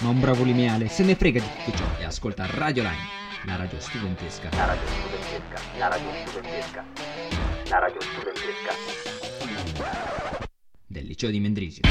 Ma un bravo lineale se ne frega di tutto ciò e ascolta Radio Line, la radio studentesca. La radio studentesca, la radio studentesca, la radio studentesca. Del liceo di Mendrisio.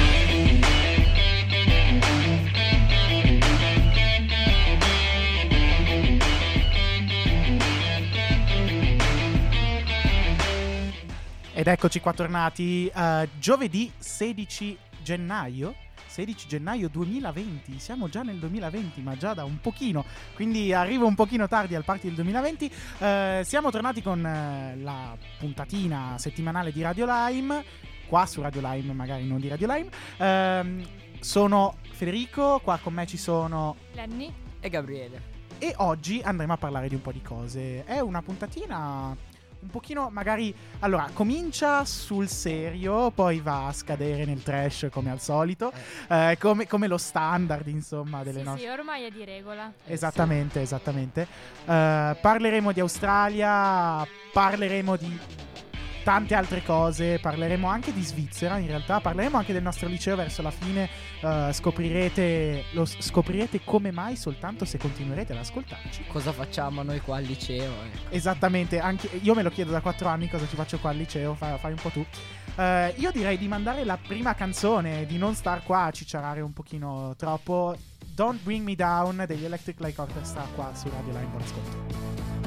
Ed eccoci qua tornati uh, giovedì 16 gennaio. 16 gennaio 2020, siamo già nel 2020, ma già da un pochino, quindi arrivo un pochino tardi al party del 2020. Uh, siamo tornati con uh, la puntatina settimanale di Radio Lime, qua su Radio Lime, magari non di Radio Lime. Uh, sono Federico, qua con me ci sono Lenny e Gabriele. E oggi andremo a parlare di un po' di cose. È una puntatina un pochino magari allora comincia sul serio poi va a scadere nel trash come al solito eh, come, come, lo standard insomma delle sì, nostre sì ormai è di regola. Esattamente esattamente. Uh, parleremo di Australia parleremo di tante altre cose, parleremo anche di Svizzera in realtà, parleremo anche del nostro liceo verso la fine, uh, scoprirete, lo scoprirete come mai soltanto se continuerete ad ascoltarci. Cosa facciamo noi qua al liceo? Ecco. Esattamente, anche io me lo chiedo da quattro anni cosa ci faccio qua al liceo, fai, fai un po' tu. Uh, io direi di mandare la prima canzone, di non star qua a cicciarare un pochino troppo. Don't Bring Me Down degli Electric Light Orchestra qua su Radio Line, buon ascolto.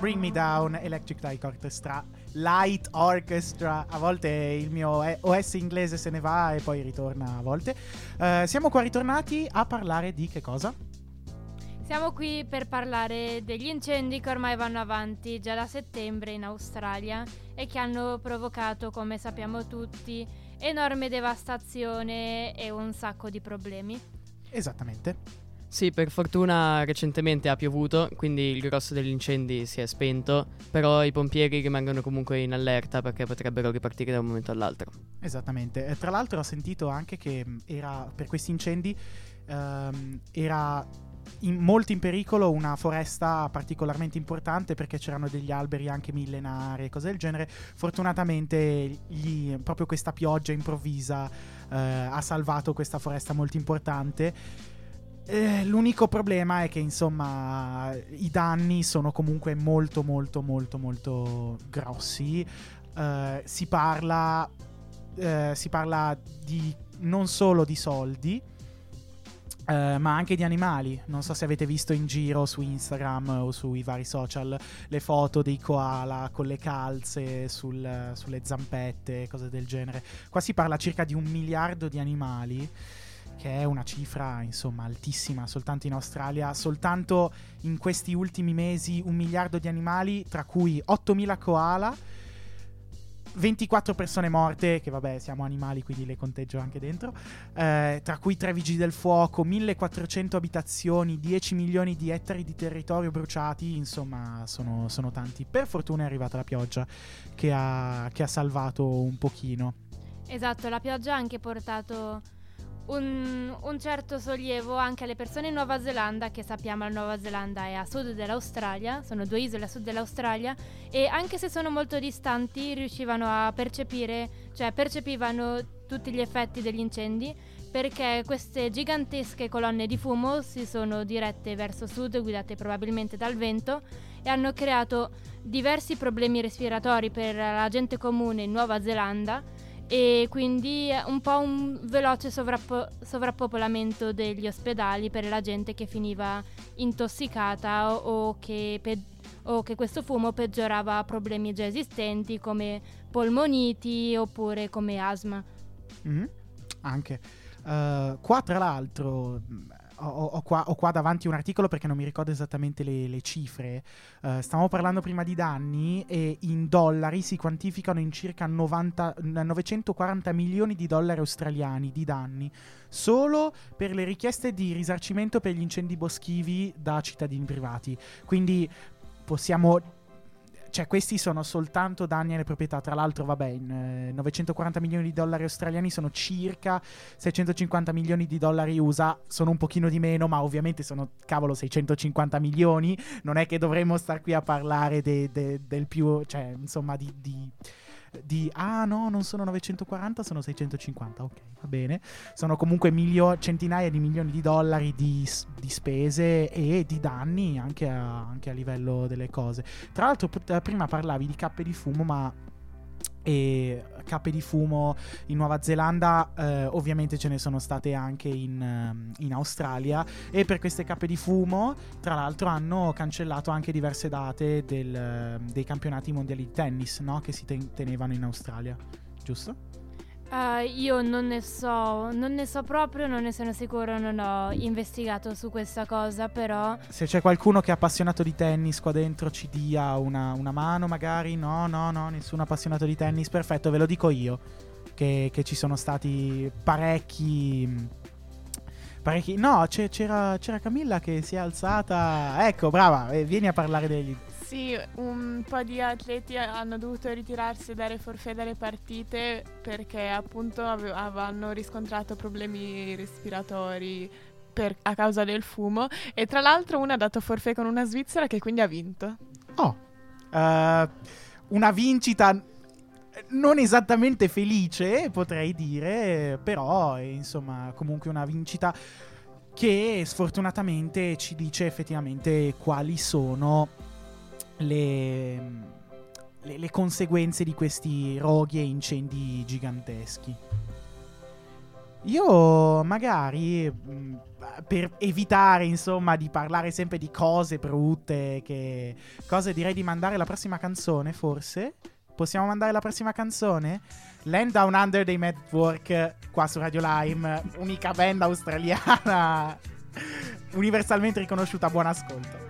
Bring Me Down, Electric Light Orchestra, Light Orchestra, a volte il mio eh, OS inglese se ne va e poi ritorna a volte. Eh, siamo qua ritornati a parlare di che cosa? Siamo qui per parlare degli incendi che ormai vanno avanti già da settembre in Australia e che hanno provocato, come sappiamo tutti, enorme devastazione e un sacco di problemi. Esattamente. Sì, per fortuna recentemente ha piovuto, quindi il grosso degli incendi si è spento, però i pompieri rimangono comunque in allerta perché potrebbero ripartire da un momento all'altro. Esattamente. Eh, tra l'altro ho sentito anche che mh, era per questi incendi ehm, era in- molto in pericolo una foresta particolarmente importante perché c'erano degli alberi anche millenari e cose del genere. Fortunatamente gli- proprio questa pioggia improvvisa eh, ha salvato questa foresta molto importante. Eh, l'unico problema è che insomma i danni sono comunque molto molto molto molto grossi. Eh, si parla eh, si parla di non solo di soldi, eh, ma anche di animali. Non so se avete visto in giro su Instagram o sui vari social le foto dei koala con le calze sul- sulle zampette, cose del genere. Qua si parla circa di un miliardo di animali. Che è una cifra insomma altissima soltanto in Australia. Soltanto in questi ultimi mesi un miliardo di animali, tra cui 8.000 koala, 24 persone morte, che vabbè siamo animali quindi le conteggio anche dentro, eh, tra cui 3 vigili del fuoco, 1400 abitazioni, 10 milioni di ettari di territorio bruciati, insomma sono, sono tanti. Per fortuna è arrivata la pioggia che ha, che ha salvato un pochino. Esatto, la pioggia ha anche portato un, un certo sollievo anche alle persone in Nuova Zelanda, che sappiamo la Nuova Zelanda è a sud dell'Australia, sono due isole a sud dell'Australia, e anche se sono molto distanti riuscivano a percepire, cioè percepivano tutti gli effetti degli incendi, perché queste gigantesche colonne di fumo si sono dirette verso sud, guidate probabilmente dal vento, e hanno creato diversi problemi respiratori per la gente comune in Nuova Zelanda e quindi un po' un veloce sovrappo- sovrappopolamento degli ospedali per la gente che finiva intossicata o, o che pe- o che questo fumo peggiorava problemi già esistenti come polmoniti oppure come asma. Mhm, Anche. Eh, qua tra l'altro ho, ho qua, ho qua davanti un articolo perché non mi ricordo esattamente le, le cifre. Eh, stavamo parlando prima di danni e in dollari si quantificano in circa 90 940 milioni di dollari australiani di danni solo per le richieste di risarcimento per gli incendi boschivi da cittadini privati. Quindi possiamo cioè questi sono soltanto danni alle proprietà. Tra l'altro, vabbè, in, eh, 940 milioni di dollari australiani sono circa 650 milioni di dollari USA. Sono un pochino di meno, ma ovviamente sono, cavolo, 650 milioni. Non è che dovremmo star qui a parlare de- de- del più, cioè, insomma, di... di di ah no non sono 940 sono 650 ok va bene. Sono comunque milio- centinaia di milioni di dollari di, di spese e di danni anche a, anche a livello delle cose. Tra l'altro prima parlavi di cappe di fumo ma e cappe di fumo in Nuova Zelanda eh, ovviamente ce ne sono state anche in, ehm, in Australia e per queste cappe di fumo tra l'altro hanno cancellato anche diverse date del, ehm, dei campionati mondiali di tennis no? che si ten- tenevano in Australia giusto? Ah, io non ne so, non ne so proprio, non ne sono sicuro, non ho investigato su questa cosa, però Se c'è qualcuno che è appassionato di tennis qua dentro ci dia una, una mano magari? No no no nessuno appassionato di tennis. Perfetto ve lo dico io che, che ci sono stati parecchi parecchi. No c'era, c'era Camilla che si è alzata. Ecco brava eh, vieni a parlare degli Sì, un po' di atleti hanno dovuto ritirarsi e dare forfè dalle partite perché appunto ave- avevano riscontrato problemi respiratori per- a causa del fumo e tra l'altro una ha dato forfè con una svizzera che quindi ha vinto. Oh, eh, una vincita non esattamente felice, potrei dire, però eh, insomma, comunque una vincita che sfortunatamente ci dice effettivamente quali sono le, le, le conseguenze di questi roghi e incendi giganteschi. Io magari mh, per evitare insomma di parlare sempre di cose brutte, che cose direi di mandare la prossima canzone forse. Possiamo mandare la prossima canzone? Land Down Under dei Network qua su Radio Lime, unica band australiana universalmente riconosciuta. Buon ascolto.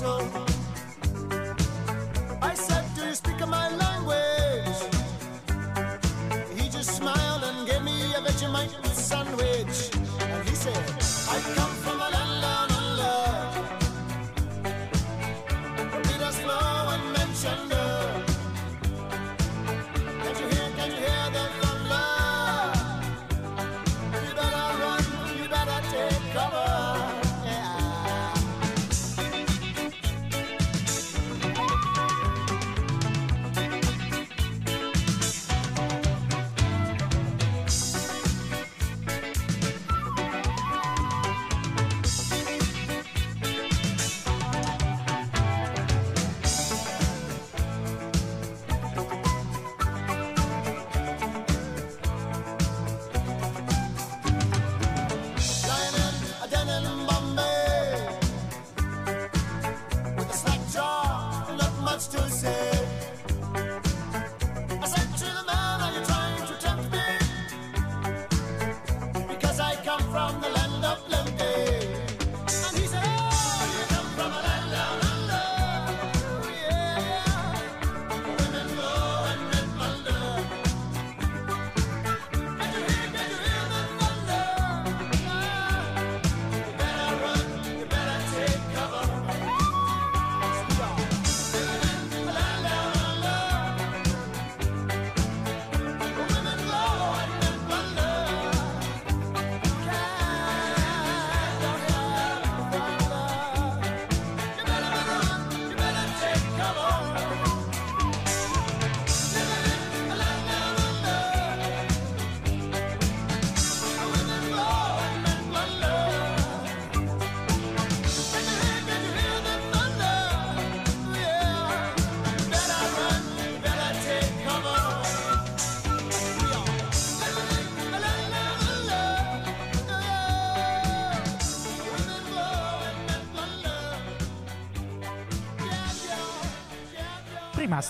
soul.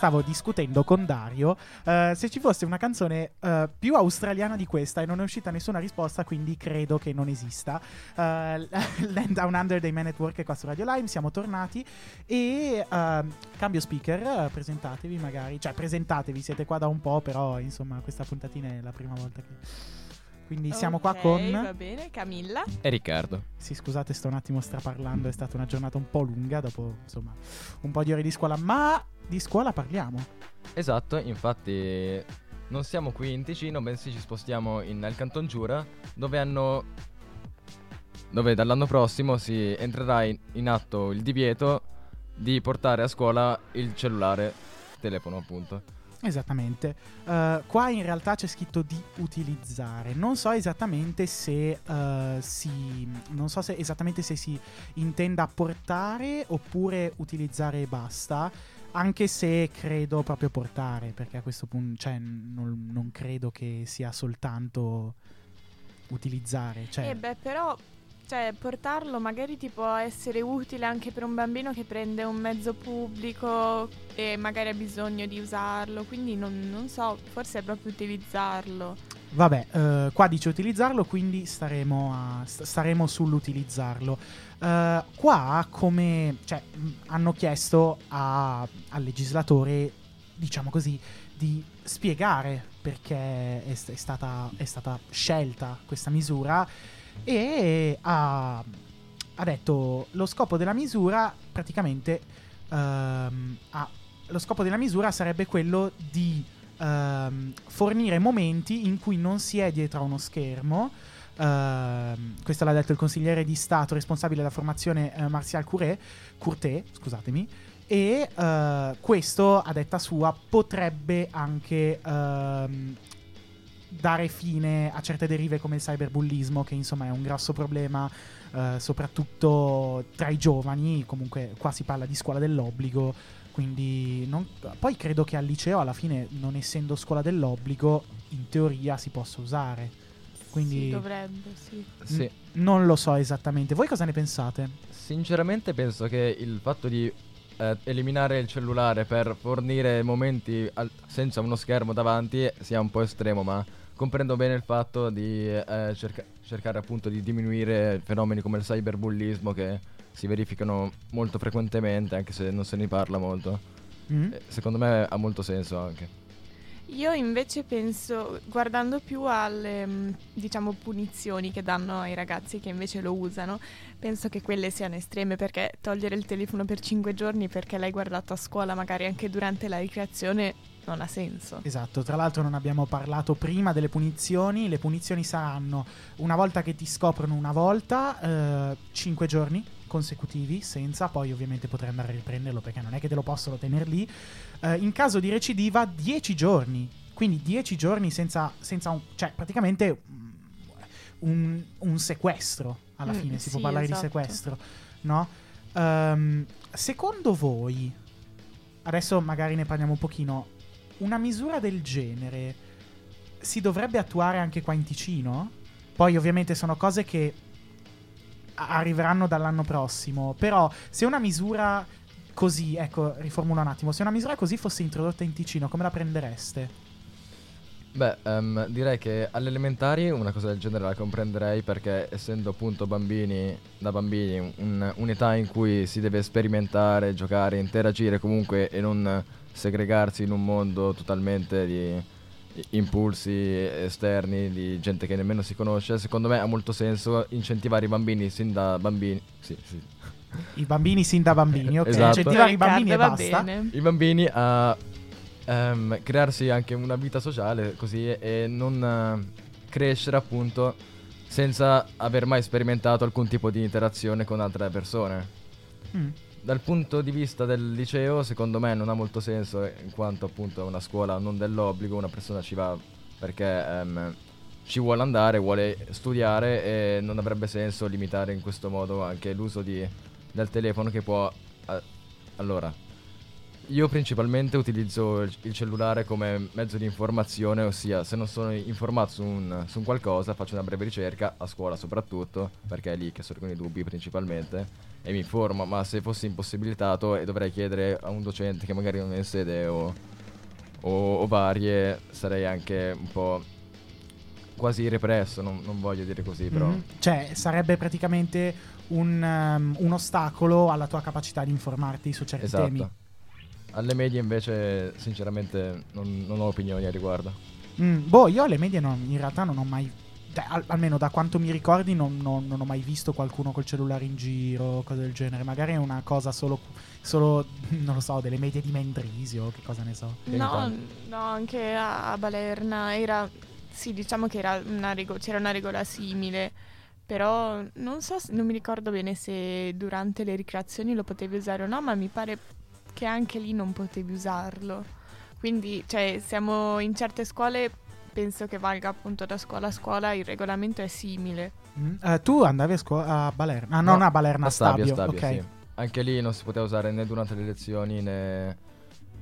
Stavo discutendo con Dario eh, se ci fosse una canzone eh, più australiana di questa e non è uscita nessuna risposta, quindi credo che non esista. Eh, Land Down Under dei Man at Work è qua su Radio Lime, siamo tornati e ehm, cambio speaker, presentatevi magari, cioè presentatevi, siete qua da un po', però insomma questa puntatina è la prima volta che... Quindi siamo qua Ok, con... Va bene, Camilla. E Riccardo. Sì, scusate, sto un attimo straparlando, è stata una giornata un po' lunga dopo, insomma, un po' di ore di scuola, ma di scuola parliamo. Esatto, infatti non siamo qui in Ticino, bensì ci spostiamo in, nel Canton Giura, dove hanno dove dall'anno prossimo si entrerà in, in atto il divieto di portare a scuola il cellulare, telefono appunto. Esattamente. Eh, qua in realtà c'è scritto di utilizzare. Non so esattamente se eh, si. Non so se esattamente se si intenda portare oppure utilizzare e basta. Anche se credo proprio portare, perché a questo punto, cioè, non, non credo che sia soltanto utilizzare. Cioè, Eh beh, però, cioè, portarlo magari ti può essere utile anche per un bambino che prende un mezzo pubblico e magari ha bisogno di usarlo, quindi non, non so, forse è proprio utilizzarlo. Vabbè, eh, qua dice utilizzarlo, quindi staremo, a- st- staremo sull'utilizzarlo. Eh, qua, come cioè, hanno chiesto a- al legislatore, diciamo così, di spiegare perché è, è stata, è stata scelta questa misura e ha, ha detto lo scopo della misura praticamente ehm, ha- lo scopo della misura sarebbe quello di ehm, fornire momenti in cui non si è dietro a uno schermo. Ehm, questo l'ha detto il consigliere di Stato responsabile della formazione eh, Martial Courté, scusatemi. E eh, questo, a detta sua, potrebbe anche ehm, dare fine a certe derive come il cyberbullismo, che insomma è un grosso problema, eh, soprattutto tra i giovani. Comunque, qua si parla di scuola dell'obbligo. Quindi, non- poi credo che al liceo, alla fine, non essendo scuola dell'obbligo, in teoria si possa usare. Quindi, Sì, dovrebbe, sì. Sì. non lo so esattamente. Voi cosa ne pensate? Sinceramente penso che il fatto di eh, eliminare il cellulare per fornire momenti al- senza uno schermo davanti sia un po' estremo, ma comprendo bene il fatto di eh, cerca- cercare appunto di diminuire fenomeni come il cyberbullismo che si verificano molto frequentemente, anche se non se ne parla molto. Mm? Eh, Secondo me ha molto senso anche. Io invece penso, guardando più alle mm, diciamo punizioni che danno ai ragazzi che invece lo usano, penso che quelle siano estreme perché togliere il telefono per 5 giorni perché l'hai guardato a scuola, magari anche durante la ricreazione, non ha senso. Esatto, tra l'altro non abbiamo parlato prima delle punizioni, le punizioni saranno una volta che ti scoprono una volta, 5 giorni consecutivi senza, poi ovviamente potrai andare a riprenderlo perché non è che te lo possono tenere lì, Eh, in caso di recidiva 10 giorni, quindi 10 giorni senza, senza un, cioè praticamente mm, un, un sequestro, alla Mm, fine si può sì, parlare esatto. di sequestro, no? Ehm, secondo voi, adesso magari ne parliamo un pochino, una misura del genere si dovrebbe attuare anche qua in Ticino? Poi ovviamente sono cose che arriveranno dall'anno prossimo, però se una misura così, ecco, riformulo un attimo, se una misura così fosse introdotta in Ticino, come la prendereste? Beh, ehm, direi che alle elementari una cosa del genere la comprenderei perché essendo appunto bambini, da bambini, un- un'età in cui si deve sperimentare, giocare, interagire comunque e non segregarsi in un mondo totalmente di impulsi esterni, di gente che nemmeno si conosce, secondo me ha molto senso incentivare i bambini sin da bambini. Sì, sì. I bambini sin da bambini, ok? Esatto. Incentivare i bambini e Riccardo, basta. bene. I bambini a ehm, crearsi anche una vita sociale così e non eh, crescere appunto senza aver mai sperimentato alcun tipo di interazione con altre persone. Mm. Dal punto di vista del liceo, secondo me non ha molto senso, in quanto appunto è una scuola non dell'obbligo, una persona ci va perché ehm, ci vuole andare, vuole studiare e non avrebbe senso limitare in questo modo anche l'uso di- del telefono che può... eh, allora, io principalmente utilizzo il, cellulare come mezzo di informazione, ossia se non sono informato su un, su un qualcosa faccio una breve ricerca, a scuola soprattutto, perché è lì che sorgono i dubbi principalmente, e mi informo, ma se fossi impossibilitato e dovrei chiedere a un docente che magari non è in sede o, o- o varie, sarei anche un po' quasi represso, non, non voglio dire così, però... Mhm. Cioè, sarebbe praticamente un, um, un ostacolo alla tua capacità di informarti su certi Esatto. temi. Alle medie invece sinceramente non, non ho opinioni a riguardo. Mm, boh, io alle medie non- in realtà non ho mai. cioè, al- almeno da quanto mi ricordi, non, non- non ho mai visto qualcuno col cellulare in giro, cose del genere. Magari è una cosa solo, solo non lo so, delle medie di Mendrisio, che cosa ne so. No, no, anche a a Balerna era, sì, diciamo che era una rego- c'era una regola simile, però non so, se- non mi ricordo bene se durante le ricreazioni lo potevi usare o no, ma mi pare che anche lì non potevi usarlo. Quindi, cioè, siamo in certe scuole, penso che valga appunto da scuola a scuola, il regolamento è simile. Mm. Eh, tu andavi a scuola a Balerna? Ah, No, non a Balerna, a Stabio, Stabio. Stabio, ok. sì. Anche lì non si poteva usare né durante le lezioni né,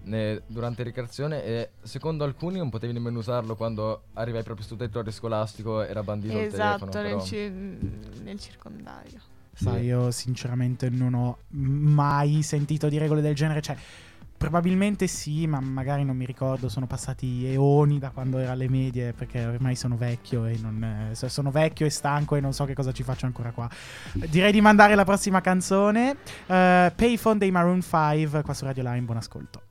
né durante ricreazione e secondo alcuni non potevi nemmeno usarlo quando arrivavi proprio sul territorio scolastico, era bandito esatto, il telefono. nel, però- ci- nel circondario. Sai, io sinceramente non ho mai sentito di regole del genere. Cioè, Probabilmente sì, ma magari non mi ricordo, sono passati eoni da quando era alle medie perché ormai sono vecchio e non eh, so- sono vecchio e stanco e non so che cosa ci faccio ancora qua. Direi di mandare la prossima canzone, eh, Payphone dei Maroon 5 qua su Radio Line, buon ascolto.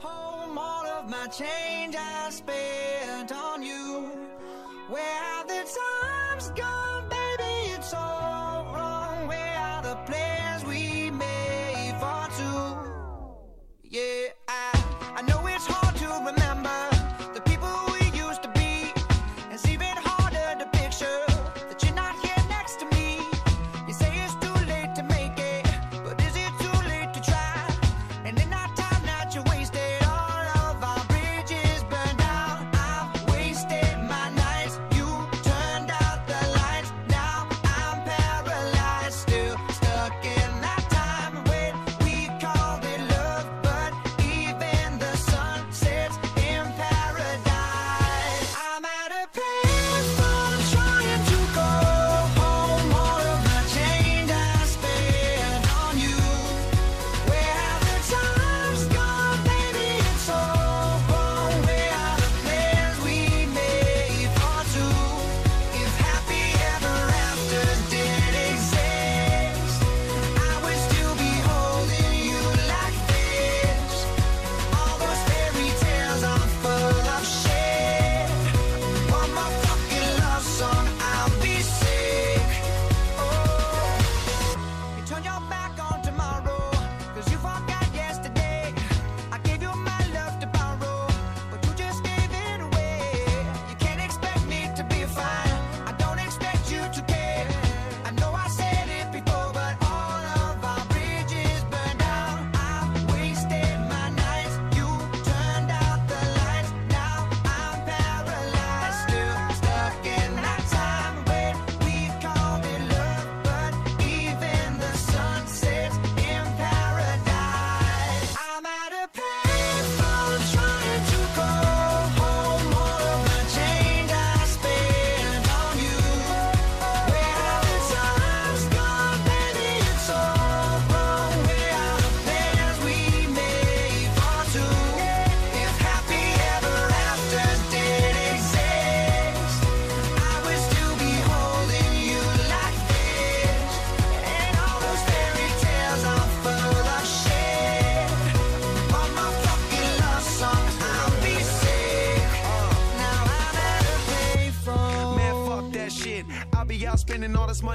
home all of my change I spent on you. Where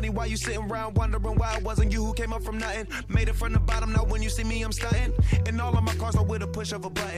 money while you sitting around wondering why it wasn't you who came up from nothing. Made it from the bottom, now when you see me, I'm stunting. And all of my cars are with a push of a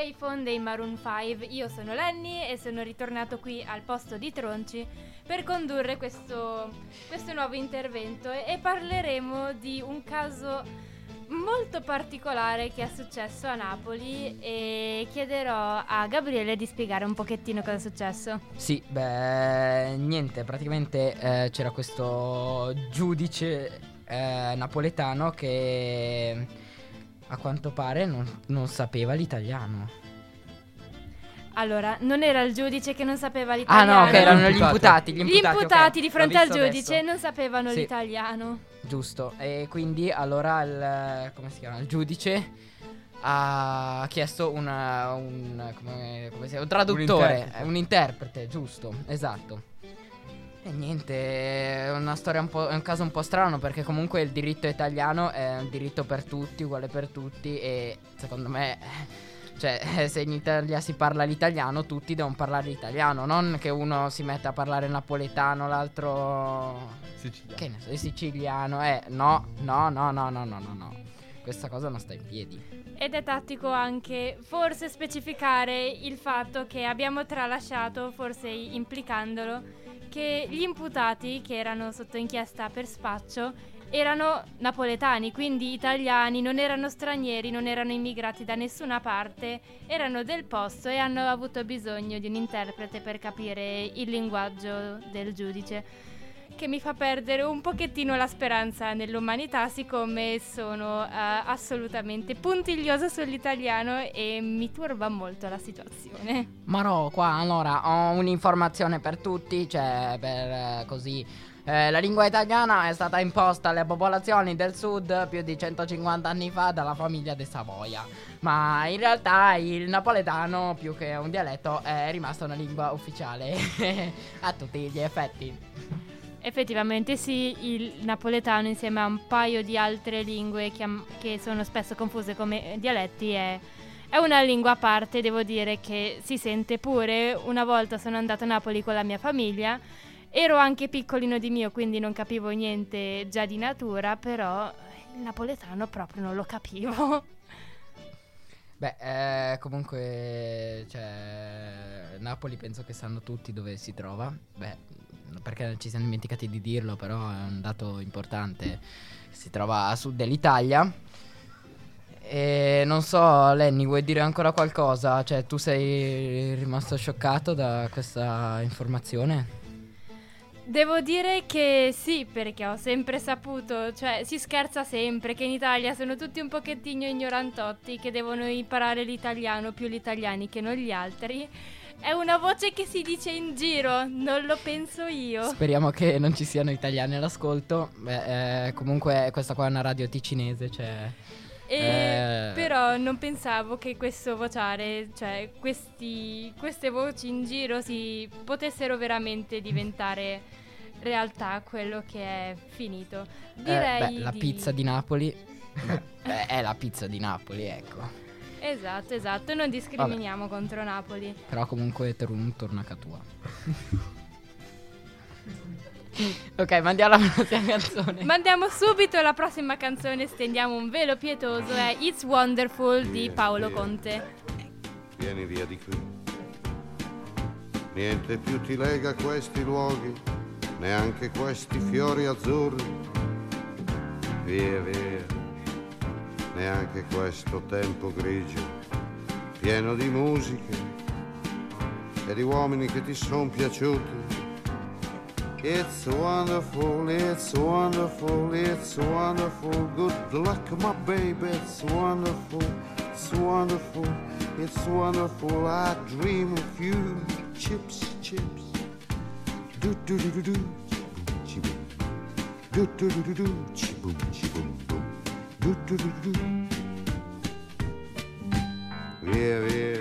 Payphone dei Maroon 5. Io sono Lenny e sono ritornato qui al posto di Tronci per condurre questo, questo nuovo intervento e, parleremo di un caso molto particolare che è successo a Napoli e chiederò a Gabriele di spiegare un pochettino cosa è successo. Sì, beh, niente, praticamente eh, c'era questo giudice eh, napoletano che a quanto pare non, non sapeva l'italiano. Allora, non era il giudice che non sapeva Ah l'italiano. no, che erano gli Imputati. imputati. Gli Gli imputati, imputati ok. di fronte al giudice adesso. non sapevano Sì. l'italiano. Giusto, e quindi allora il, come si chiama? il giudice ha chiesto una, un, come, come si chiama? un traduttore, interprete. un interprete, giusto, esatto. E niente, è una storia un po'. è un caso un po' strano perché comunque il diritto italiano è un diritto per tutti, uguale per tutti e secondo me. Cioè, se in Italia si parla l'italiano, tutti devono parlare l'italiano, non che uno si metta a parlare napoletano, l'altro Siciliano. che ne so, il siciliano, eh, no, no, no, no, no, no, no, no. Questa cosa non sta in piedi. Ed è tattico anche forse specificare il fatto che abbiamo tralasciato, forse implicandolo, che gli imputati che erano sotto inchiesta per spaccio erano napoletani, quindi italiani, non erano stranieri, non erano immigrati da nessuna parte, erano del posto e hanno avuto bisogno di un interprete per capire il linguaggio del giudice. Che mi fa perdere un pochettino la speranza nell'umanità, siccome sono eh, assolutamente puntigliosa sull'italiano e mi turba molto la situazione. Ma no, qua allora ho un'informazione per tutti, cioè per eh, così. eh, la lingua italiana è stata imposta alle popolazioni del sud più di 150 anni fa dalla famiglia de Savoia. Ma in realtà il napoletano, più che un dialetto, è rimasto una lingua ufficiale a tutti gli effetti. Effettivamente sì, il napoletano insieme a un paio di altre lingue chiam- che sono spesso confuse come dialetti è, è una lingua a parte, devo dire che si sente pure. Una volta sono andata a Napoli con la mia famiglia, ero anche piccolino di mio, quindi non capivo niente già di natura, però il napoletano proprio non lo capivo. Beh, eh, comunque, cioè, Napoli penso che sanno tutti dove si trova. Beh, perché ci siamo dimenticati di dirlo, però è un dato importante. Si trova a sud dell'Italia. E non so, Lenny, vuoi dire ancora qualcosa? Cioè, tu sei rimasto scioccato da questa informazione? Devo dire che sì, perché ho sempre saputo, cioè si scherza sempre che in Italia sono tutti un pochettino ignorantotti che devono imparare l'italiano più gli italiani che non gli altri. È una voce che si dice in giro, non lo penso io. Speriamo che non ci siano italiani all'ascolto. Beh, eh, comunque questa qua è una radio ticinese, cioè... E Eh. Però non pensavo che questo vociare, cioè questi, queste voci in giro si potessero veramente diventare realtà quello che è finito. Eh, Direi beh, la di- pizza di Napoli... beh, è la pizza di Napoli, ecco. Esatto, esatto, non discriminiamo contro Napoli. Però comunque Terun torna a tua. ok, mandiamo la prossima canzone. Mandiamo subito la prossima canzone, stendiamo un velo pietoso, è It's Wonderful di Paolo Conte. Vieni via di qui. Niente più ti lega a questi luoghi, neanche questi fiori azzurri. Via, via, neanche questo tempo grigio, pieno di musiche e di uomini che ti sono piaciuti. It's wonderful, it's wonderful, it's wonderful. Good luck, my baby, it's wonderful, it's wonderful, it's wonderful. I dream of you, chips, chips. Do do do do do, chiboom, do do do do do, chiboom, chiboom, boom. Do do do. Via, via,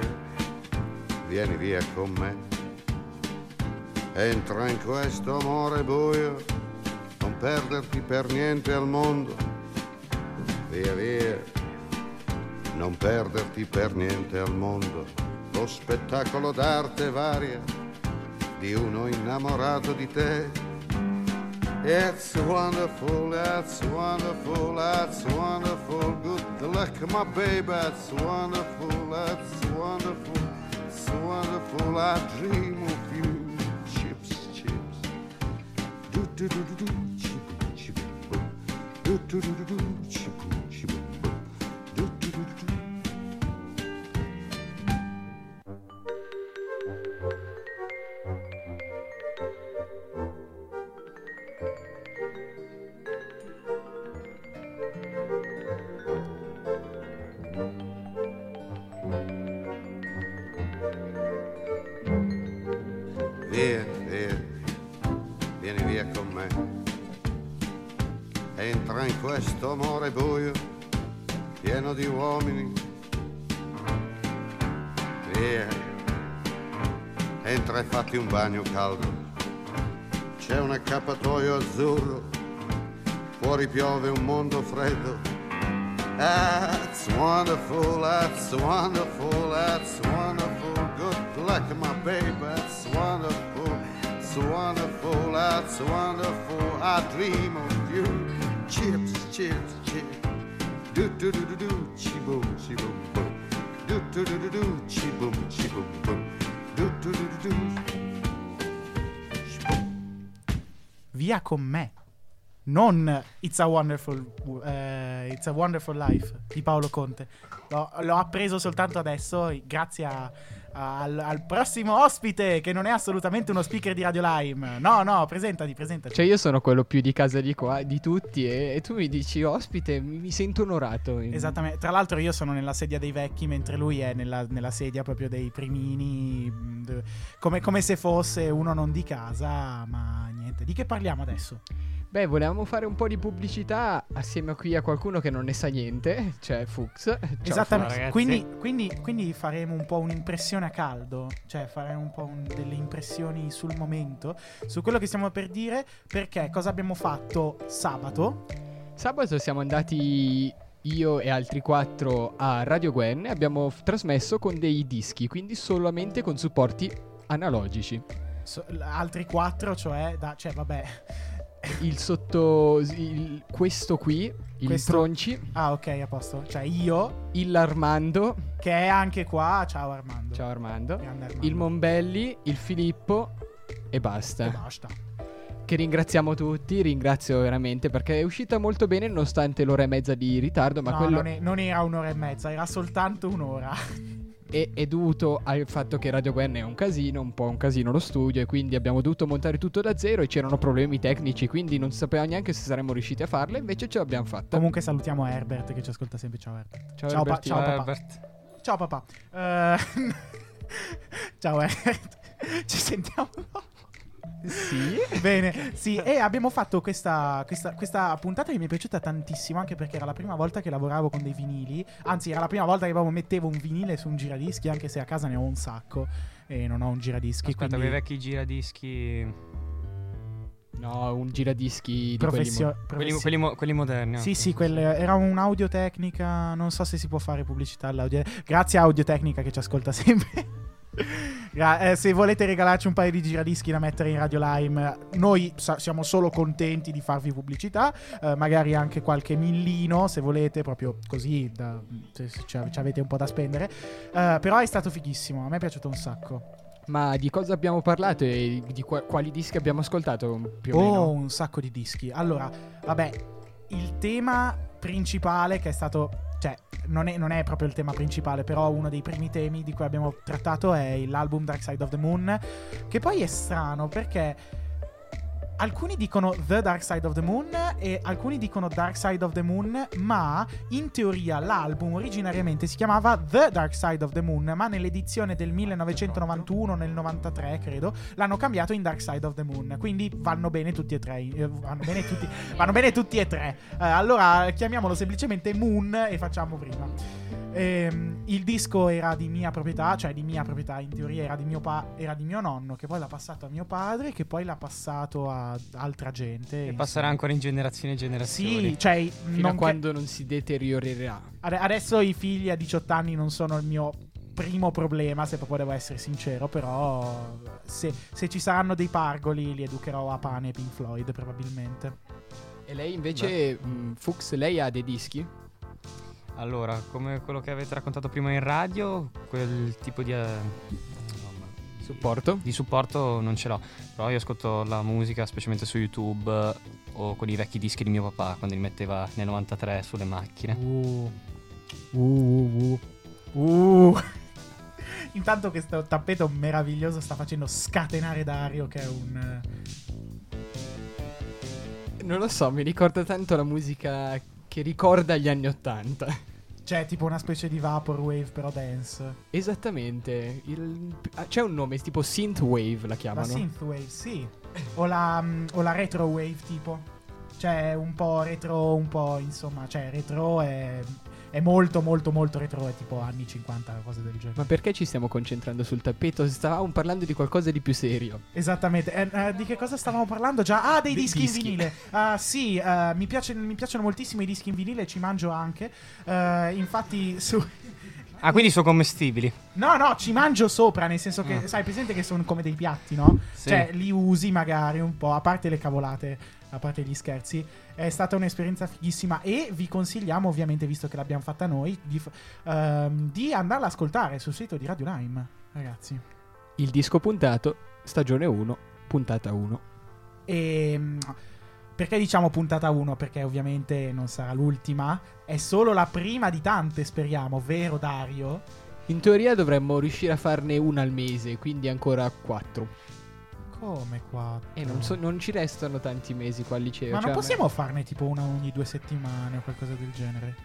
vieni via con me. Entra in questo amore buio, non perderti per niente al mondo. Via via, non perderti per niente al mondo. Lo spettacolo d'arte varia di uno innamorato di te. It's wonderful, it's wonderful, it's wonderful. Good luck, my baby, it's wonderful, it's wonderful, it's wonderful. I dream of you, chips, chips. Do do do do do, chip chip. Do do do do do, chip mondo. That's wonderful, that's wonderful, that's wonderful. Good luck, my baby, that's wonderful, it's wonderful, that's wonderful. I dream of you. Chips, chips, chips. Do do do do do, chi boom, chi boom boom. Do do do do do, chi boom, chi boom boom. Do do do do do. Via con me. Non It's a Wonderful, eh, It's a Wonderful Life di Paolo Conte. L'ho, l'ho appreso soltanto adesso, grazie a- a- al, al prossimo ospite, che non è assolutamente uno speaker di Radio Lime. No, no, presentati, presentati. Cioè io sono quello più di casa di qua, di tutti e, e tu mi dici ospite, mi, mi sento onorato. Esattamente. Tra l'altro, io sono nella sedia dei vecchi, mentre lui è nella, nella sedia proprio dei primini. Come, come se fosse uno non di casa, ma niente. Di che parliamo adesso? Beh, volevamo fare un po' di pubblicità assieme a qui a qualcuno che non ne sa niente, cioè Fuchs. Ciao, Esattamente. Fuchs. Quindi, quindi, quindi faremo un po' un'impressione a caldo, cioè faremo un po' un- delle impressioni sul momento, su quello che stiamo per dire, perché cosa abbiamo fatto sabato? Sabato siamo andati io e altri quattro a Radio Gwen e abbiamo f- trasmesso con dei dischi, quindi solamente con supporti analogici. So- altri quattro, cioè, da, cioè vabbè. Il sotto... il- questo qui, il Questo- Tronci, Ah, ok, a posto. Cioè io, il Armando, che è anche qua, ciao Armando. ciao Armando, Armando. il Mombelli, il Filippo e basta. E basta. Che ringraziamo tutti, ringrazio veramente perché è uscita molto bene nonostante l'ora e mezza di ritardo, ma no, quello non, è- non era un'ora e mezza, era soltanto un'ora. È, è dovuto al fatto che Radio Gwen è un casino, un po' un casino lo studio e quindi abbiamo dovuto montare tutto da zero e c'erano problemi tecnici, quindi non sapevamo neanche se saremmo riusciti a farle, invece ce l'abbiamo fatta. Comunque salutiamo Herbert che ci ascolta sempre. Ciao Herbert. Ciao, ciao, pa- ciao, papà. Herbert. Ciao papà. Eh, ciao Herbert. Ci sentiamo. Sì. Bene, sì, e abbiamo fatto questa, questa, questa puntata che mi è piaciuta tantissimo, anche perché era la prima volta che lavoravo con dei vinili, anzi era la prima volta che mettevo un vinile su un giradischi, anche se a casa ne ho un sacco e non ho un giradischi. Aspetta, quindi vecchi giradischi. No, un giradischi di professio- quelli mo- Quelli, quelli mo- quelli moderni. Sì, anche. sì, quel- era un'audio tecnica. Non so se si può fare pubblicità all'audio. Grazie a Audio Tecnica che ci ascolta sempre. Eh, se volete regalarci un paio di giradischi da mettere in Radio Lime, noi sa- siamo solo contenti di farvi pubblicità. eh, magari anche qualche millino, se volete, proprio così, da- se se ci ci avete un po' da spendere. Eh, però è stato fighissimo. A me è piaciuto un sacco. Ma di cosa abbiamo parlato e di qua- quali dischi abbiamo ascoltato più o oh, meno? un sacco di dischi. Allora, vabbè, il tema principale che è stato. Cioè, non è, non è proprio il tema principale, però uno dei primi temi di cui abbiamo trattato è l'album Dark Side of the Moon. Che poi è strano perché. Alcuni dicono The Dark Side of the Moon e alcuni dicono Dark Side of the Moon, ma in teoria l'album originariamente si chiamava The Dark Side of the Moon, ma nell'edizione del 1991, nel 93 credo, l'hanno cambiato in Dark Side of the Moon. Quindi vanno bene tutti e tre. eh, vanno, bene tutti, vanno bene tutti e tre. Eh, allora chiamiamolo semplicemente Moon e facciamo prima. Ehm, il disco era di mia proprietà, cioè di mia proprietà, in teoria era di mio, pa- era di mio nonno, che poi l'ha passato a mio padre, che poi l'ha passato a altra gente. E passerà ancora in generazioni e generazioni. Sì, cioè, Fino non a che- quando non si deteriorerà. Ade- adesso i figli a 18 anni non sono il mio primo problema, se proprio devo essere sincero, però se, se ci saranno dei pargoli li educherò a pane e Pink Floyd probabilmente. E lei invece, mh, Fuchs, lei ha dei dischi? Allora, come quello che avete raccontato prima in radio, quel tipo di. eh, Supporto? Di supporto non ce l'ho. Però io ascolto la musica, specialmente su YouTube eh, o con i vecchi dischi di mio papà quando li metteva nel 93 sulle macchine. Uh. Uh, uh, uh. Intanto questo tappeto meraviglioso sta facendo scatenare Dario che è un... Non lo so, mi ricorda tanto la musica che ricorda gli anni Ottanta. Cioè tipo una specie di vaporwave però dance. Esattamente. il- ah, c'è un nome, tipo Synthwave la La chiamano. synthwave, sì. O la, mm, o la retrowave tipo. Cioè un po' retro, un po' insomma, cioè retro è... è molto molto molto retro, è tipo anni 50, cose del genere. Ma perché ci stiamo concentrando sul tappeto? Stavamo parlando di qualcosa di più serio. Esattamente, Eh, eh, di che cosa stavamo parlando già? Ah, dei dischi, dischi. in vinile. Ah, sì, eh, mi, piace- mi piacciono moltissimo i dischi in vinile, ci mangio anche. Eh, infatti, su. Ah, quindi sono commestibili. No, no, ci mangio sopra, nel senso che, Ah. sai, presente che sono come dei piatti, no? Sì. Cioè, li usi magari un po', a parte le cavolate, a parte gli scherzi. È stata un'esperienza fighissima e vi consigliamo, ovviamente, visto che l'abbiamo fatta noi, di, ehm, di andarla ad ascoltare sul sito di Radio Lime, ragazzi. Il disco puntato, stagione 1, puntata 1. E mm, perché diciamo puntata 1? Perché ovviamente non sarà l'ultima, è solo la prima di tante, speriamo, vero Dario? In teoria dovremmo riuscire a farne una al mese, quindi ancora 4. Come qua? E non, so- non ci restano tanti mesi qua al liceo. Ma cioè, non a me- possiamo farne tipo una ogni due settimane o qualcosa del genere?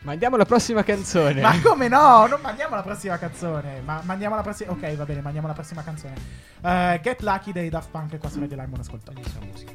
Ma andiamo alla prossima canzone. Ma come no? Non mandiamo la prossima canzone. Ma mandiamo la prossima. Ok, va bene, mandiamo la prossima canzone. Eh, Get Lucky dei Daft Punk qua su Radio Lime, un ascolto. like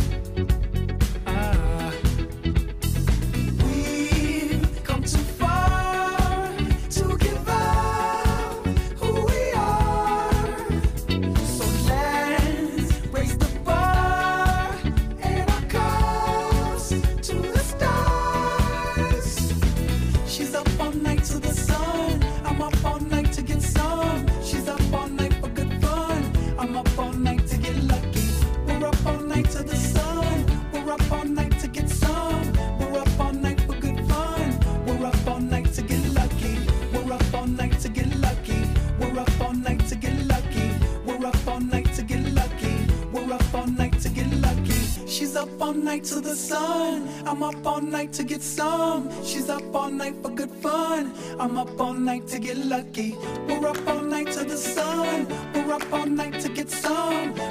Up all night to the sun. I'm up all night to get some. She's up all night for good fun. I'm up all night to get lucky. We're up all night to the sun. We're up all night to get some.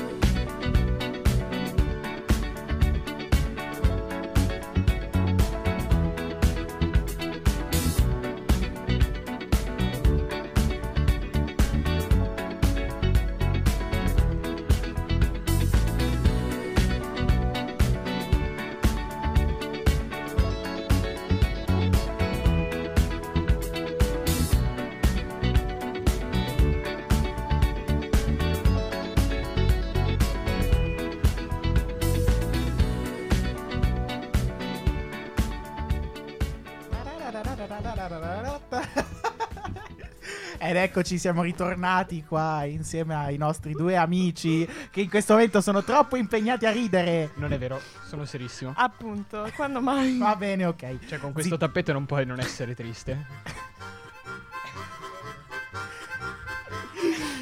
Eccoci, siamo ritornati qua insieme ai nostri due amici che in questo momento sono troppo impegnati a ridere. Non è vero, sono serissimo. Appunto, quando mai? Va bene, ok. Cioè, con questo tappeto non puoi non essere triste.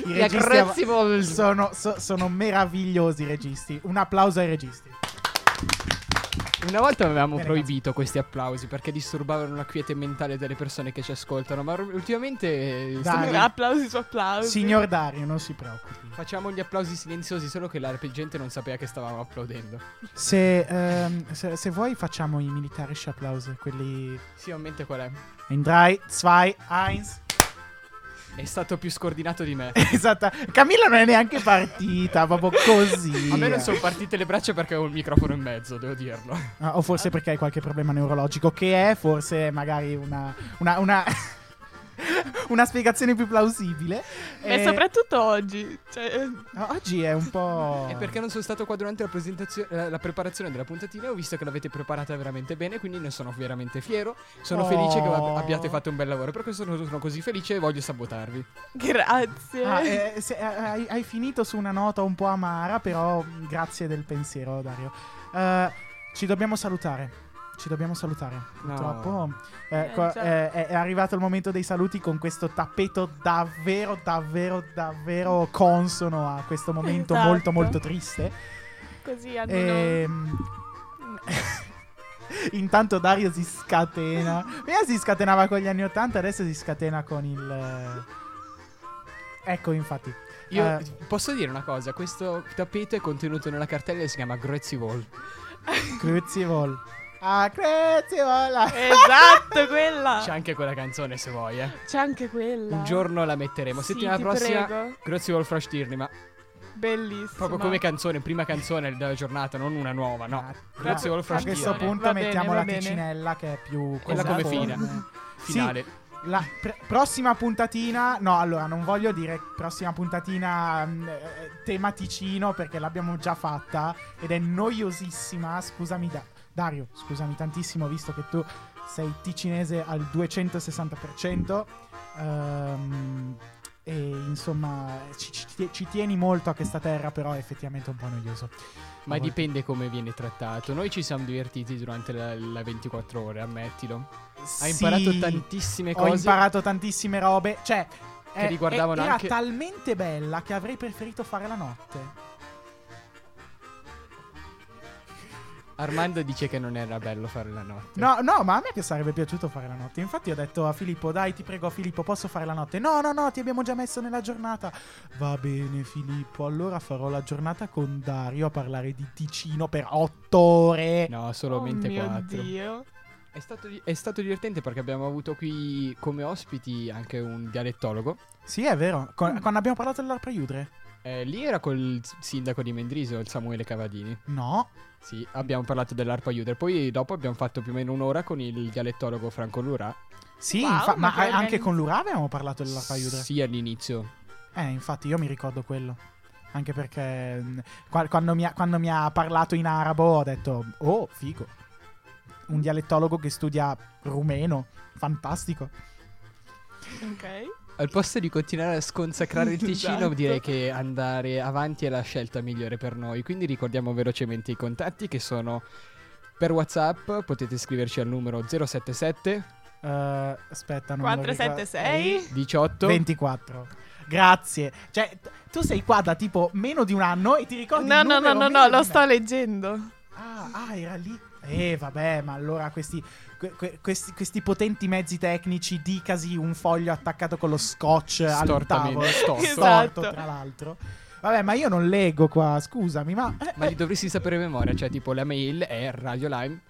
I registi av- sono, so- sono meravigliosi i registi. Un applauso ai registi. Una volta avevamo Bene, proibito questi applausi perché disturbavano la quiete mentale delle persone che ci ascoltano, ma ultimamente eh, stiamo- Dai. Applausi su applausi. Signor Dario, non si preoccupi. facciamo gli applausi silenziosi, solo che la gente non sapeva che stavamo applaudendo. Se, ehm, se, se vuoi facciamo i militarische applausi, quelli... Sì, ho in mente qual è. In 3, 2, 1. È stato più scordinato di me. Esatto. Camilla non è neanche partita, proprio così. A me non sono partite le braccia perché ho il microfono in mezzo, devo dirlo. Ah, o forse perché hai qualche problema neurologico, che è forse magari una, una, una, una spiegazione più plausibile. E Eh, soprattutto oggi. Cioè, Oggi è un po'. È perché non sono stato qua durante la, presentazione, eh, la preparazione della puntatina e ho visto che l'avete preparata veramente bene, quindi ne sono veramente fiero. Sono Oh. felice che ab- abbiate fatto un bel lavoro, per questo sono, sono così felice e voglio sabotarvi. grazie. Ah, eh, se- eh, hai, hai finito su una nota un po' amara, però mm, grazie del pensiero, Dario. Eh, ci dobbiamo salutare. Ci dobbiamo salutare. Purtroppo eh, Eh, qua- già. eh, è, arrivato il momento dei saluti con questo tappeto davvero, davvero, davvero consono a questo momento Esatto. molto, molto triste. Così almeno. Ehm, Intanto Dario si scatena. Prima si scatenava con gli anni 80, adesso si scatena con il. eh, Ecco, infatti. Io Eh, posso dire una cosa, questo tappeto è contenuto nella cartella e si chiama Grazie Wall. Grazie vol. Ah, grazie. Esatto, quella. C'è anche quella canzone se vuoi, eh. C'è anche quella. Un giorno la metteremo. Sì, Settimana ti prossima, prego. Grazie Wall Fresh Tierney, ma Bellissima. proprio come canzone, prima canzone della giornata, non una nuova, no. Grazie Wall A Fresh questo Tierney. punto Va bene, mettiamo va la bene. ticinella che è più. Quella come fine. Sì, Finale. La pr- prossima puntatina, no, allora non voglio dire prossima puntatina mm, eh, tematicino perché l'abbiamo già fatta ed è noiosissima. Scusami, Da- Dario, scusami tantissimo visto che tu sei ticinese al 260%. ehm, e insomma, ci, ci- ci tieni molto a questa terra, però è effettivamente un po' noioso. Ma A volte. dipende come viene trattato. Noi ci siamo divertiti durante la, la 24 ore, ammettilo. Hai Sì, imparato tantissime Ho cose. imparato tantissime robe. Cioè, Che riguardavano era anche- talmente bella che avrei preferito fare la notte. Armando dice che non era bello fare la notte. No, no, ma a me che sarebbe piaciuto fare la notte. Infatti ho detto a Filippo, dai, ti prego Filippo, posso fare la notte? No, no, no, ti abbiamo già messo nella giornata. Va bene Filippo, allora farò la giornata con Dario a parlare di Ticino per otto ore. No, solamente oh mio 4. Dio. È stato, è stato divertente perché abbiamo avuto qui come ospiti anche un dialettologo. Sì, è vero. Co- Quando abbiamo parlato dell'arpa iudre? Eh, lì era col sindaco di Mendrisio, il Samuele Cavadini. No. Sì, abbiamo parlato dell'arpa Iuder. Poi dopo abbiamo fatto più o meno un'ora con il dialettologo Franco Lura. Sì, Wow, infa- ma ma che anche organizz- con Lura avevamo parlato dell'arpa iudre. Sì, all'inizio. Eh, infatti io mi ricordo quello. Anche perché mh, qua- quando, mi ha, quando mi ha parlato in arabo ho detto, oh, figo. Un dialettologo che studia rumeno. Fantastico. Ok. Al posto di continuare a sconsacrare il Ticino, Esatto. direi che andare avanti è la scelta migliore per noi. Quindi ricordiamo velocemente i contatti che sono per WhatsApp, potete scriverci al numero 077 Eh, aspetta, non me lo 476? ricordo. 18. 24. Grazie. Cioè, t- tu sei qua da tipo meno di un anno e ti ricordi No, il no, no, no, no, lo sto leggendo. Ah, ah, era lì. Eh, vabbè, ma allora questi, que- que- questi, questi potenti mezzi tecnici, dicasi un foglio attaccato con lo scotch al tavolo, storto. storto, Esatto. tra l'altro. Vabbè, ma io non leggo qua, scusami, ma... eh, Ma li dovresti sapere a memoria, cioè tipo la mail è radiolime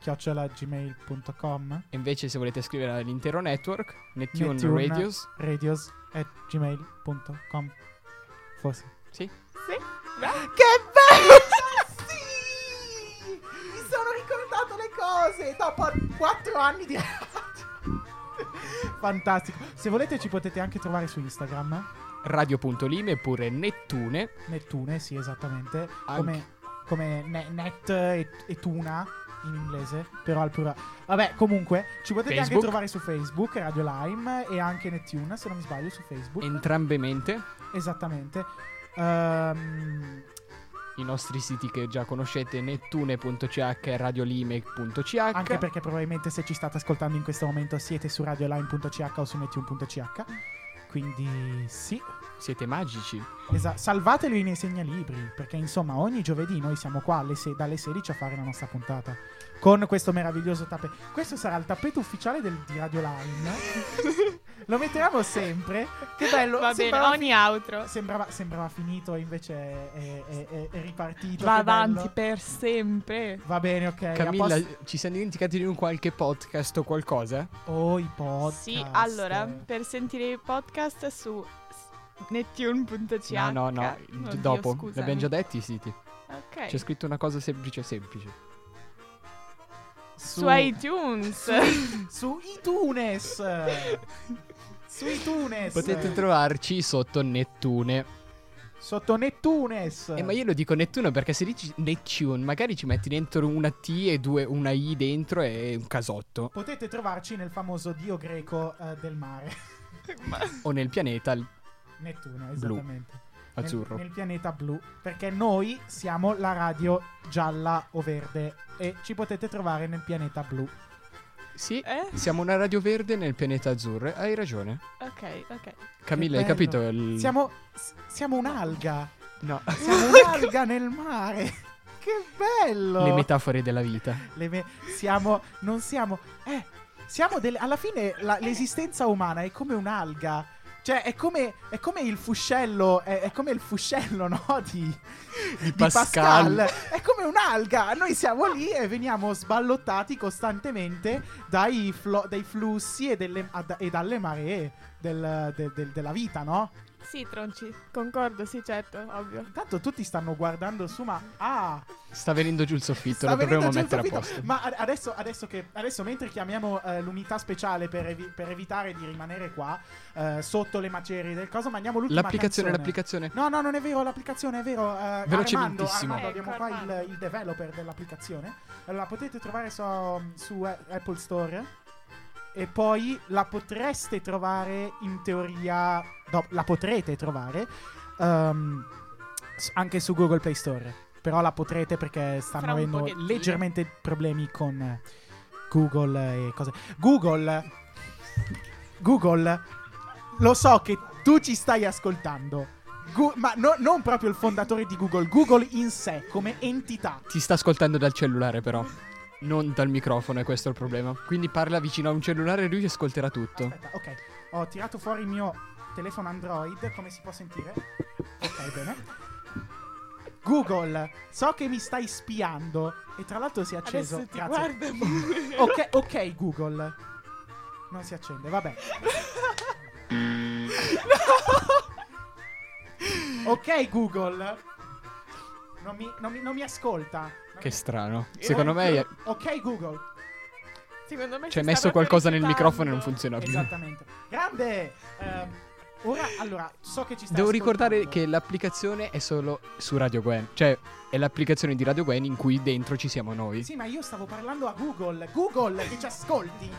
chiocciolagmail.com e invece se volete scrivere all'intero network, Neptune, Neptune Radios. radios at gmail.com Forse. Sì. Sì. Che bello! Sono ricordato le cose dopo quattro anni di Fantastico. Se volete ci potete anche trovare su Instagram. Radio.lime oppure Nettune. Nettune, sì, esattamente. Anche. Come, come ne- net e, e tuna in inglese, però al plurale. Vabbè, comunque, ci potete anche Facebook. trovare su Facebook, Radio Lime e anche Nettune, se non mi sbaglio, su Facebook. Entrambe mente. Esattamente. Ehm, I nostri siti che già conoscete, nettune.ch e radiolime.ch. anche perché probabilmente se ci state ascoltando in questo momento siete su radioline.ch o su nettune.ch. Quindi sì. Siete magici. Esa- salvateli nei segnalibri, perché insomma ogni giovedì noi siamo qua se- dalle 16 a fare la nostra puntata. Con questo meraviglioso tappeto. Questo sarà il tappeto ufficiale del, di Radio Line. Lo metteremo sempre. Che bello. Va bene, sembrava ogni fi- outro. Sembrava, sembrava finito, invece è, è- è- è ripartito. Va avanti bello. per sempre. Va bene, ok. Camilla, posto- ci siamo dimenticati di un qualche podcast o qualcosa? Oh, i podcast. Sì, allora, per sentire i podcast su nettune.ch. No, no, no. Oddio, dopo. scusami. L'abbiamo già detti i siti. Ok. C'è scritto una cosa semplice, semplice. Su iTunes. Su, su iTunes. su iTunes. Potete trovarci sotto Nettune. Sotto Nettunes. Eh, ma io lo dico Nettuno perché se dici Neptune, magari ci metti dentro una T e due, una I dentro e un casotto. Potete trovarci nel famoso dio greco eh, del mare. O nel pianeta l- Nettuno, Blu. esattamente. Nel- azzurro. Nel, pianeta blu. Perché noi siamo la radio gialla o verde. E ci potete trovare nel pianeta blu. Sì, Eh? siamo una radio verde nel pianeta azzurro. Hai ragione. Ok, ok. Camilla, hai capito? Il... Siamo, s- siamo un'alga. No. Siamo un'alga nel mare. Che bello. Le metafore della vita. Le me- siamo. Non siamo. Eh. Siamo delle. Alla fine la- l'esistenza umana è come un'alga. Cioè, è come, è come il fuscello. È, è come il fuscello, no? Di, di Pascal. È come un'alga. Noi siamo lì e veniamo sballottati costantemente dai, flo- dai flussi e, delle- ad- e dalle maree del- del- del- della vita, no? Sì, Tronci, concordo, sì, certo, ovvio. Intanto tutti stanno guardando su, ma. Ah! Sta venendo giù il soffitto, lo dovremmo mettere a posto. Ma adesso, adesso che adesso mentre chiamiamo eh, l'unità speciale per, evi- per evitare di rimanere qua eh, sotto le macerie del coso, mandiamo l'ultima L'applicazione, canzone. l'applicazione. No, no, non è vero, l'applicazione è vero. eh, Armando, Velocementissimo. Armando, abbiamo Ecco, qua Armando. il, il developer dell'applicazione. Allora, potete trovare su, su eh, Apple Store. E poi la potreste trovare in teoria. No, la potrete trovare s- anche su Google Play Store. Però la potrete perché stanno avendo pochettino. leggermente problemi con Google e cose. Google. Google. Lo so che tu ci stai ascoltando. Gu- ma no- non proprio il fondatore di Google, Google in sé come entità. Ti sta ascoltando dal cellulare, però. Non dal microfono, è questo il problema. Quindi parla vicino a un cellulare e lui ascolterà tutto. Aspetta, ok. Ho tirato fuori il mio telefono Android, come si può sentire? Ok, bene. Google, so che mi stai spiando. E tra l'altro si è acceso. Adesso ti Grazie. Ok, ok, Google. Non si accende, vabbè. Ok, Google. Non mi, non mi- non mi ascolta. Non Che mi- strano. Secondo me è- Ok, Google. Secondo me ci hai si messo qualcosa nel microfono e non funziona più. Esattamente. Grande. Ehm, ora, allora, so che ci stai Devo ricordare che l'applicazione è solo su Radio Gwen. Cioè, è l'applicazione di Radio Gwen in cui dentro ci siamo noi. Sì, ma io stavo parlando a Google. Google che ci ascolti.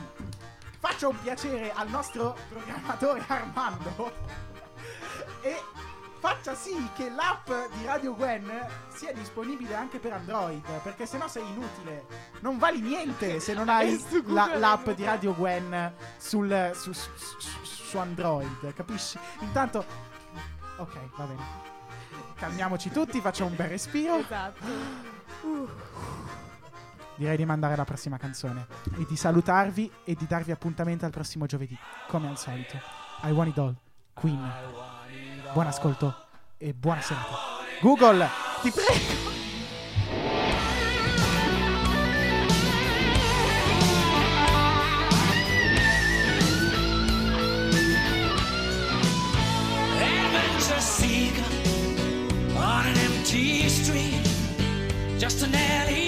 Faccio un piacere al nostro programmatore Armando. E faccia sì che l'app di Radio Gwen sia disponibile anche per Android, perché sennò sei inutile. Non vali niente se non hai la- l'app di Radio Gwen sul, su, su- su- su Android, capisci? Intanto, ok, va bene. Calmiamoci tutti, facciamo un bel respiro. Esatto. Direi di mandare la prossima canzone e di salutarvi e di darvi appuntamento al prossimo giovedì, come al solito. I Want It All, Queen. Buon ascolto e buona serata. Google, ti prego. Just an alley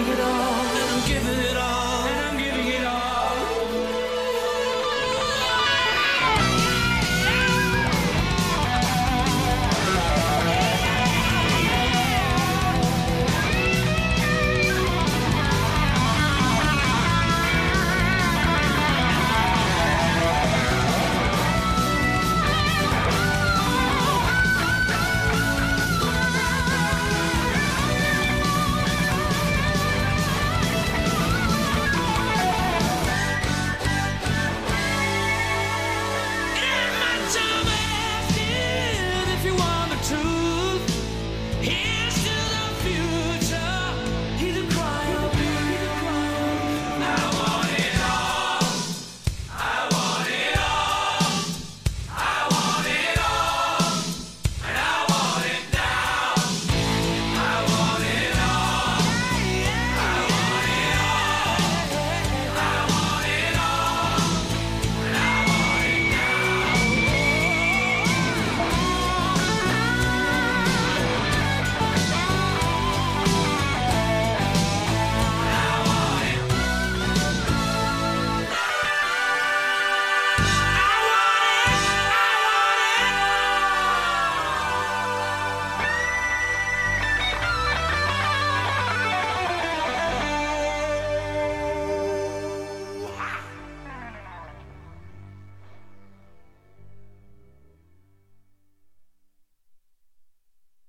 alegró.